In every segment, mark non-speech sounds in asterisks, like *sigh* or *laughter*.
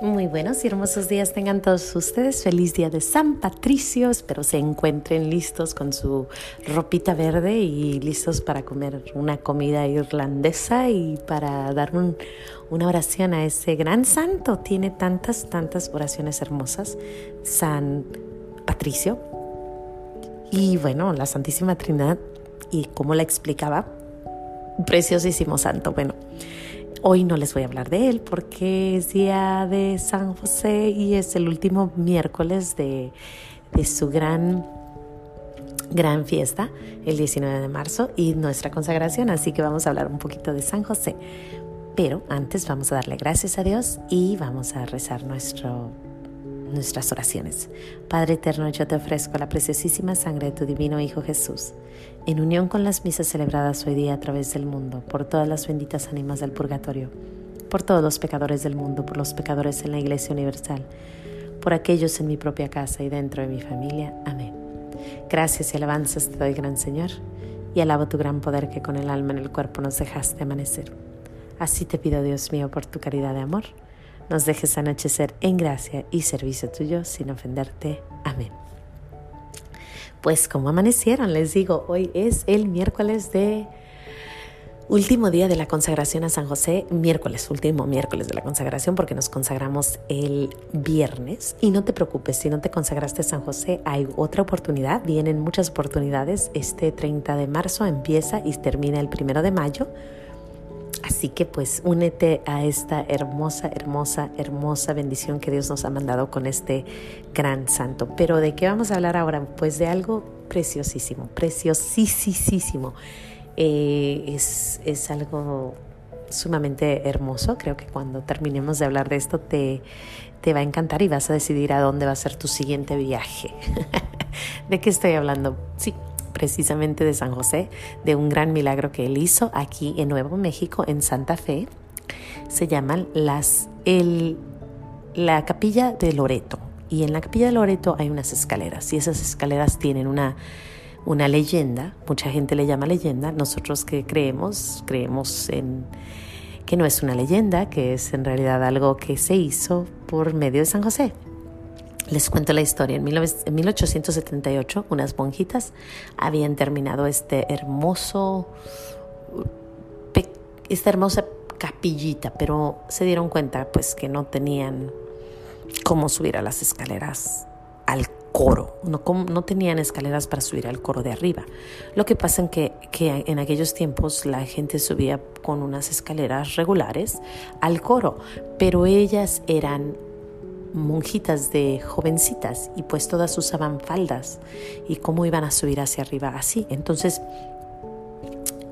Muy buenos y hermosos días tengan todos ustedes. Feliz día de San Patricio. Espero se encuentren listos con su ropita verde y listos para comer una comida irlandesa y para dar una oración a ese gran santo. Tiene tantas, tantas oraciones hermosas. San Patricio. Y bueno, la Santísima Trinidad. Y como la explicaba, preciosísimo santo. Bueno. Hoy no les voy a hablar de él porque es día de San José y es el último miércoles de, su gran, gran fiesta, el 19 de marzo, y nuestra consagración. Así que vamos a hablar un poquito de San José. Pero antes vamos a darle gracias a Dios y vamos a rezar nuestro nuestras oraciones. Padre eterno, yo te ofrezco la preciosísima sangre de tu divino Hijo Jesús, en unión con las misas celebradas hoy día a través del mundo, por todas las benditas ánimas del purgatorio, por todos los pecadores del mundo, por los pecadores en la Iglesia Universal, por aquellos en mi propia casa y dentro de mi familia. Amén. Gracias y alabanzas te doy, gran Señor, y alabo tu gran poder que con el alma en el cuerpo nos dejaste amanecer. Así te pido, Dios mío, por tu caridad de amor nos dejes anochecer en gracia y servicio tuyo sin ofenderte. Amén. Pues como amanecieron, les digo, hoy es el miércoles de último día de la consagración a San José, miércoles, último miércoles de la consagración, porque nos consagramos el viernes. Y no te preocupes, si no te consagraste a San José, hay otra oportunidad, vienen muchas oportunidades. Este 30 de marzo empieza y termina el primero de mayo. Así que pues únete a esta hermosa, hermosa, hermosa bendición que Dios nos ha mandado con este gran santo. Pero ¿de qué vamos a hablar ahora? Pues de algo preciosísimo, preciosísimo. Eh, es, es algo sumamente hermoso. Creo que cuando terminemos de hablar de esto te, te va a encantar y vas a decidir a dónde va a ser tu siguiente viaje. *laughs* ¿De qué estoy hablando? Sí, precisamente de San José, de un gran milagro que él hizo aquí en Nuevo México, en Santa Fe. Se llaman las, el, la capilla de Loreto. Y en la capilla de Loreto hay unas escaleras y esas escaleras tienen una, una leyenda, mucha gente le llama leyenda, nosotros que creemos, creemos en que no es una leyenda, que es en realidad algo que se hizo por medio de San José. Les cuento la historia. En, 1878, unas monjitas habían terminado este hermoso, esta hermosa capillita, pero se dieron cuenta pues que no tenían cómo subir a las escaleras al coro, no, tenían escaleras para subir al coro de arriba. Lo que pasa es que en aquellos tiempos la gente subía con unas escaleras regulares al coro, pero ellas eran monjitas de jovencitas y pues todas usaban faldas y cómo iban a subir hacia arriba así. Entonces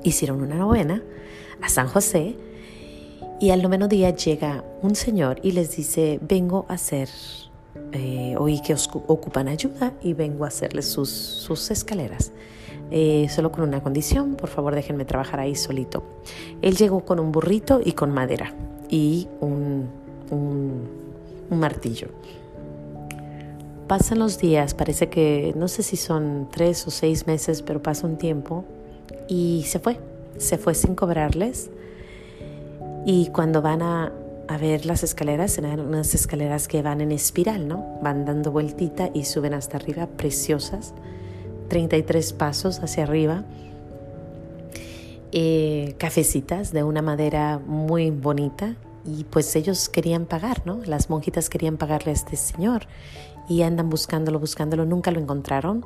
hicieron una novena a San José y al noveno día llega un señor y les dice, vengo a hacer, eh, oí que os ocupan ayuda y vengo a hacerles sus, escaleras. Eh, solo con una condición, por favor déjenme trabajar ahí solito. Él llegó con un burrito y con madera y un martillo. Pasan los días, parece que no sé si son tres o seis meses, pero pasa un tiempo y se fue, se fue sin cobrarles. Y cuando van a, a ver las escaleras, eran unas escaleras que van en espiral, ¿no? Van dando vueltita y suben hasta arriba, preciosas, 33 pasos hacia arriba. Eh, cafecitas de una madera muy bonita, y pues ellos querían pagar, ¿no? Las monjitas querían pagarle a este señor y andan buscándolo, buscándolo, nunca lo encontraron.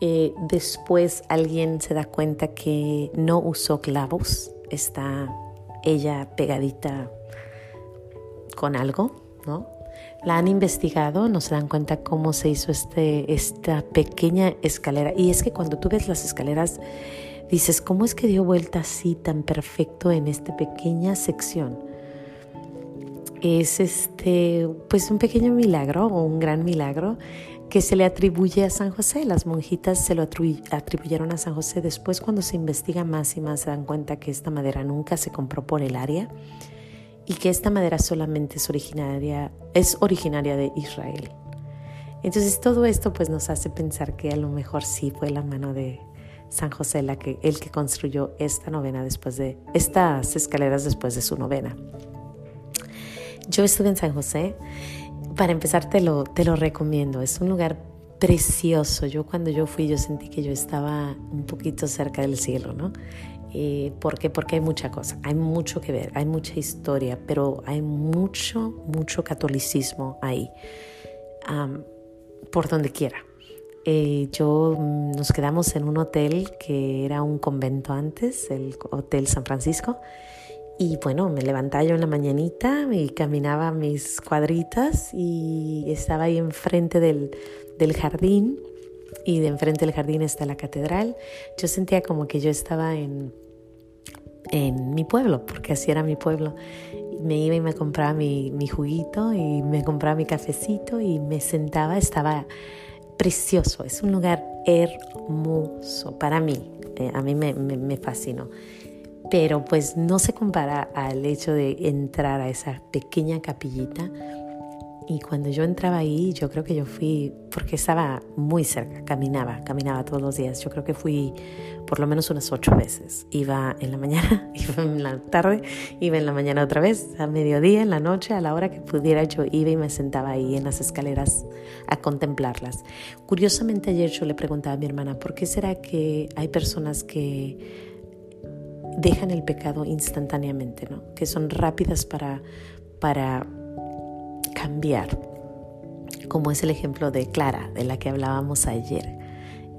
Eh, después alguien se da cuenta que no usó clavos, está ella pegadita con algo, ¿no? La han investigado, no se dan cuenta cómo se hizo este, esta pequeña escalera. Y es que cuando tú ves las escaleras, dices, ¿cómo es que dio vuelta así tan perfecto en esta pequeña sección? Es este, pues un pequeño milagro o un gran milagro que se le atribuye a San José. Las monjitas se lo atribuyeron a San José. Después, cuando se investiga más y más, se dan cuenta que esta madera nunca se compró por el área y que esta madera solamente es originaria, es originaria de Israel. Entonces, todo esto pues nos hace pensar que a lo mejor sí fue la mano de San José la que, el que construyó esta novena después de estas escaleras después de su novena. Yo estuve en San José. Para empezar, te lo, te lo recomiendo. Es un lugar precioso. Yo cuando yo fui, yo sentí que yo estaba un poquito cerca del cielo, ¿no? Eh, ¿Por qué? Porque hay mucha cosa, hay mucho que ver, hay mucha historia, pero hay mucho, mucho catolicismo ahí, por donde quiera. Eh, yo mm, nos quedamos en un hotel que era un convento antes, el Hotel San Francisco, y bueno, me levantaba yo en la mañanita y caminaba mis cuadritas y estaba ahí enfrente del, del jardín y de enfrente del jardín está la catedral. Yo sentía como que yo estaba en, en mi pueblo, porque así era mi pueblo. Me iba y me compraba mi, mi juguito y me compraba mi cafecito y me sentaba, estaba precioso, es un lugar hermoso para mí, eh, a mí me, me, me fascinó pero pues no se compara al hecho de entrar a esa pequeña capillita. Y cuando yo entraba ahí, yo creo que yo fui, porque estaba muy cerca, caminaba, caminaba todos los días. Yo creo que fui por lo menos unas ocho veces. Iba en la mañana, *laughs* iba en la tarde, iba en la mañana otra vez, a mediodía, en la noche, a la hora que pudiera, yo iba y me sentaba ahí en las escaleras a contemplarlas. Curiosamente ayer yo le preguntaba a mi hermana, ¿por qué será que hay personas que dejan el pecado instantáneamente, ¿no? que son rápidas para, para cambiar, como es el ejemplo de Clara, de la que hablábamos ayer,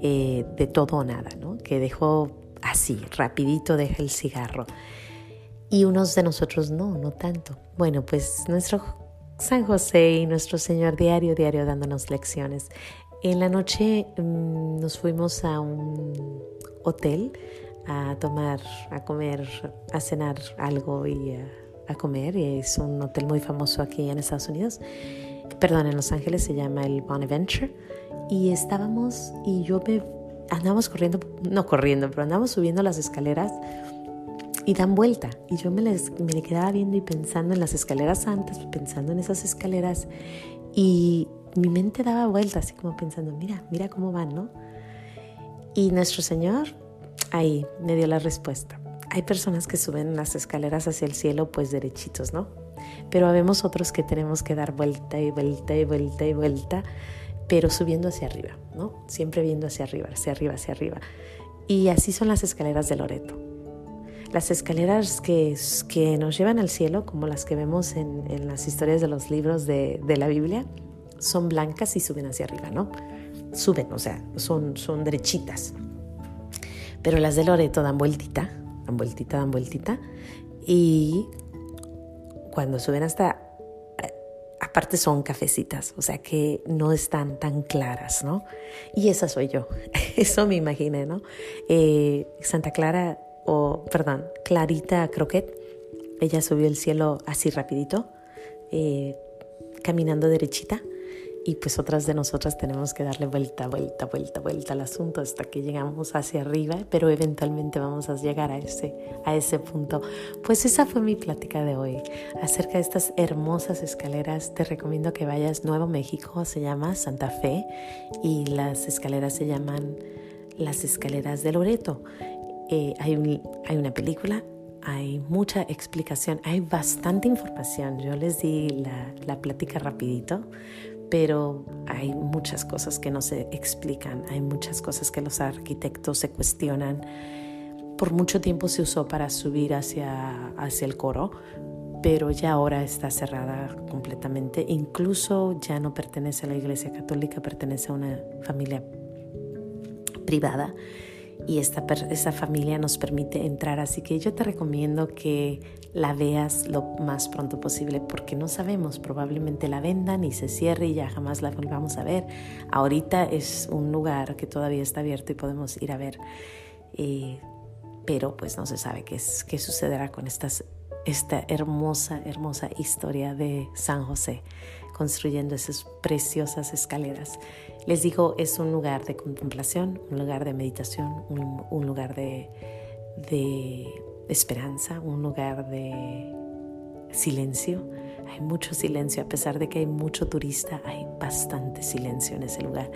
eh, de todo o nada, ¿no? que dejó así, rapidito deja el cigarro. Y unos de nosotros no, no tanto. Bueno, pues nuestro San José y nuestro Señor diario, diario dándonos lecciones. En la noche mm, nos fuimos a un hotel a tomar, a comer, a cenar algo y a, comer. Y es un hotel muy famoso aquí en Estados Unidos. Perdón, en Los Ángeles se llama el Bonaventure. Y estábamos, y yo me andamos corriendo, no corriendo, pero andamos subiendo las escaleras y dan vuelta. Y yo me, les, me quedaba viendo y pensando en las escaleras antes, pensando en esas escaleras. Y mi mente daba vuelta, así como pensando, mira, mira cómo van, ¿no? Y nuestro Señor ahí me dio la respuesta. Hay personas que suben las escaleras hacia el cielo pues derechitos, ¿no? Pero habemos otros que tenemos que dar vuelta y vuelta y vuelta y vuelta, pero subiendo hacia arriba, ¿no? Siempre viendo hacia arriba, hacia arriba, hacia arriba. Y así son las escaleras de Loreto. Las escaleras que, que nos llevan al cielo, como las que vemos en, en las historias de los libros de, de, la Biblia, son blancas y suben hacia arriba, ¿no? Suben, o sea, son, son derechitas. Pero las de Loreto dan vueltita, dan vueltita, dan vueltita. Y cuando suben hasta, eh, aparte son cafecitas, o sea que no están tan claras, ¿no? Y esa soy yo, *laughs* eso me imaginé, ¿no? Eh, Santa Clara, o perdón, Clarita Croquet, ella subió el cielo así rapidito, eh, caminando derechita y pues otras de nosotras tenemos que darle vuelta, vuelta, vuelta, vuelta al asunto hasta que llegamos hacia arriba, pero eventualmente vamos a llegar a ese, a ese punto. Pues esa fue mi plática de hoy acerca de estas hermosas escaleras. Te recomiendo que vayas Nuevo México, se llama Santa Fe y las escaleras se llaman las escaleras de Loreto. Eh, hay, hay una película, hay mucha explicación, hay bastante información. Yo les di la, la plática rapidito, pero hay muchas cosas que no se explican, hay muchas cosas que los arquitectos se cuestionan. Por mucho tiempo se usó para subir hacia, hacia el coro, pero ya ahora está cerrada completamente. Incluso ya no pertenece a la Iglesia Católica, pertenece a una familia privada y esta, esta familia nos permite entrar. Así que yo te recomiendo que la veas lo más pronto posible porque no sabemos, probablemente la vendan y se cierre y ya jamás la volvamos a ver. Ahorita es un lugar que todavía está abierto y podemos ir a ver, eh, pero pues no se sabe qué, es, qué sucederá con estas, esta hermosa, hermosa historia de San José construyendo esas preciosas escaleras. Les digo, es un lugar de contemplación, un lugar de meditación, un, un lugar de, de esperanza, un lugar de silencio. Hay mucho silencio, a pesar de que hay mucho turista, hay bastante silencio en ese lugar.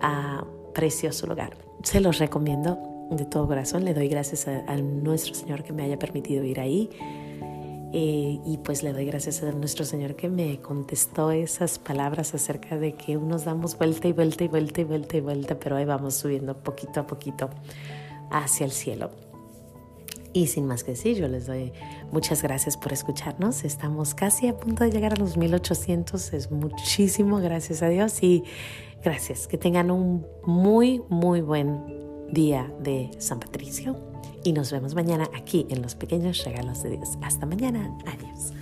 Ah, precioso lugar. Se los recomiendo de todo corazón. Le doy gracias a, a, nuestro Señor que me haya permitido ir ahí. Eh, y pues le doy gracias a nuestro Señor que me contestó esas palabras acerca de que nos damos vuelta y vuelta y vuelta y vuelta y vuelta, pero ahí vamos subiendo poquito a poquito hacia el cielo. Y sin más que decir, yo les doy muchas gracias por escucharnos. Estamos casi a punto de llegar a los 1800. Es muchísimo, gracias a Dios. Y gracias. Que tengan un muy, muy buen día de San Patricio y nos vemos mañana aquí en los pequeños regalos de Dios. Hasta mañana. Adiós.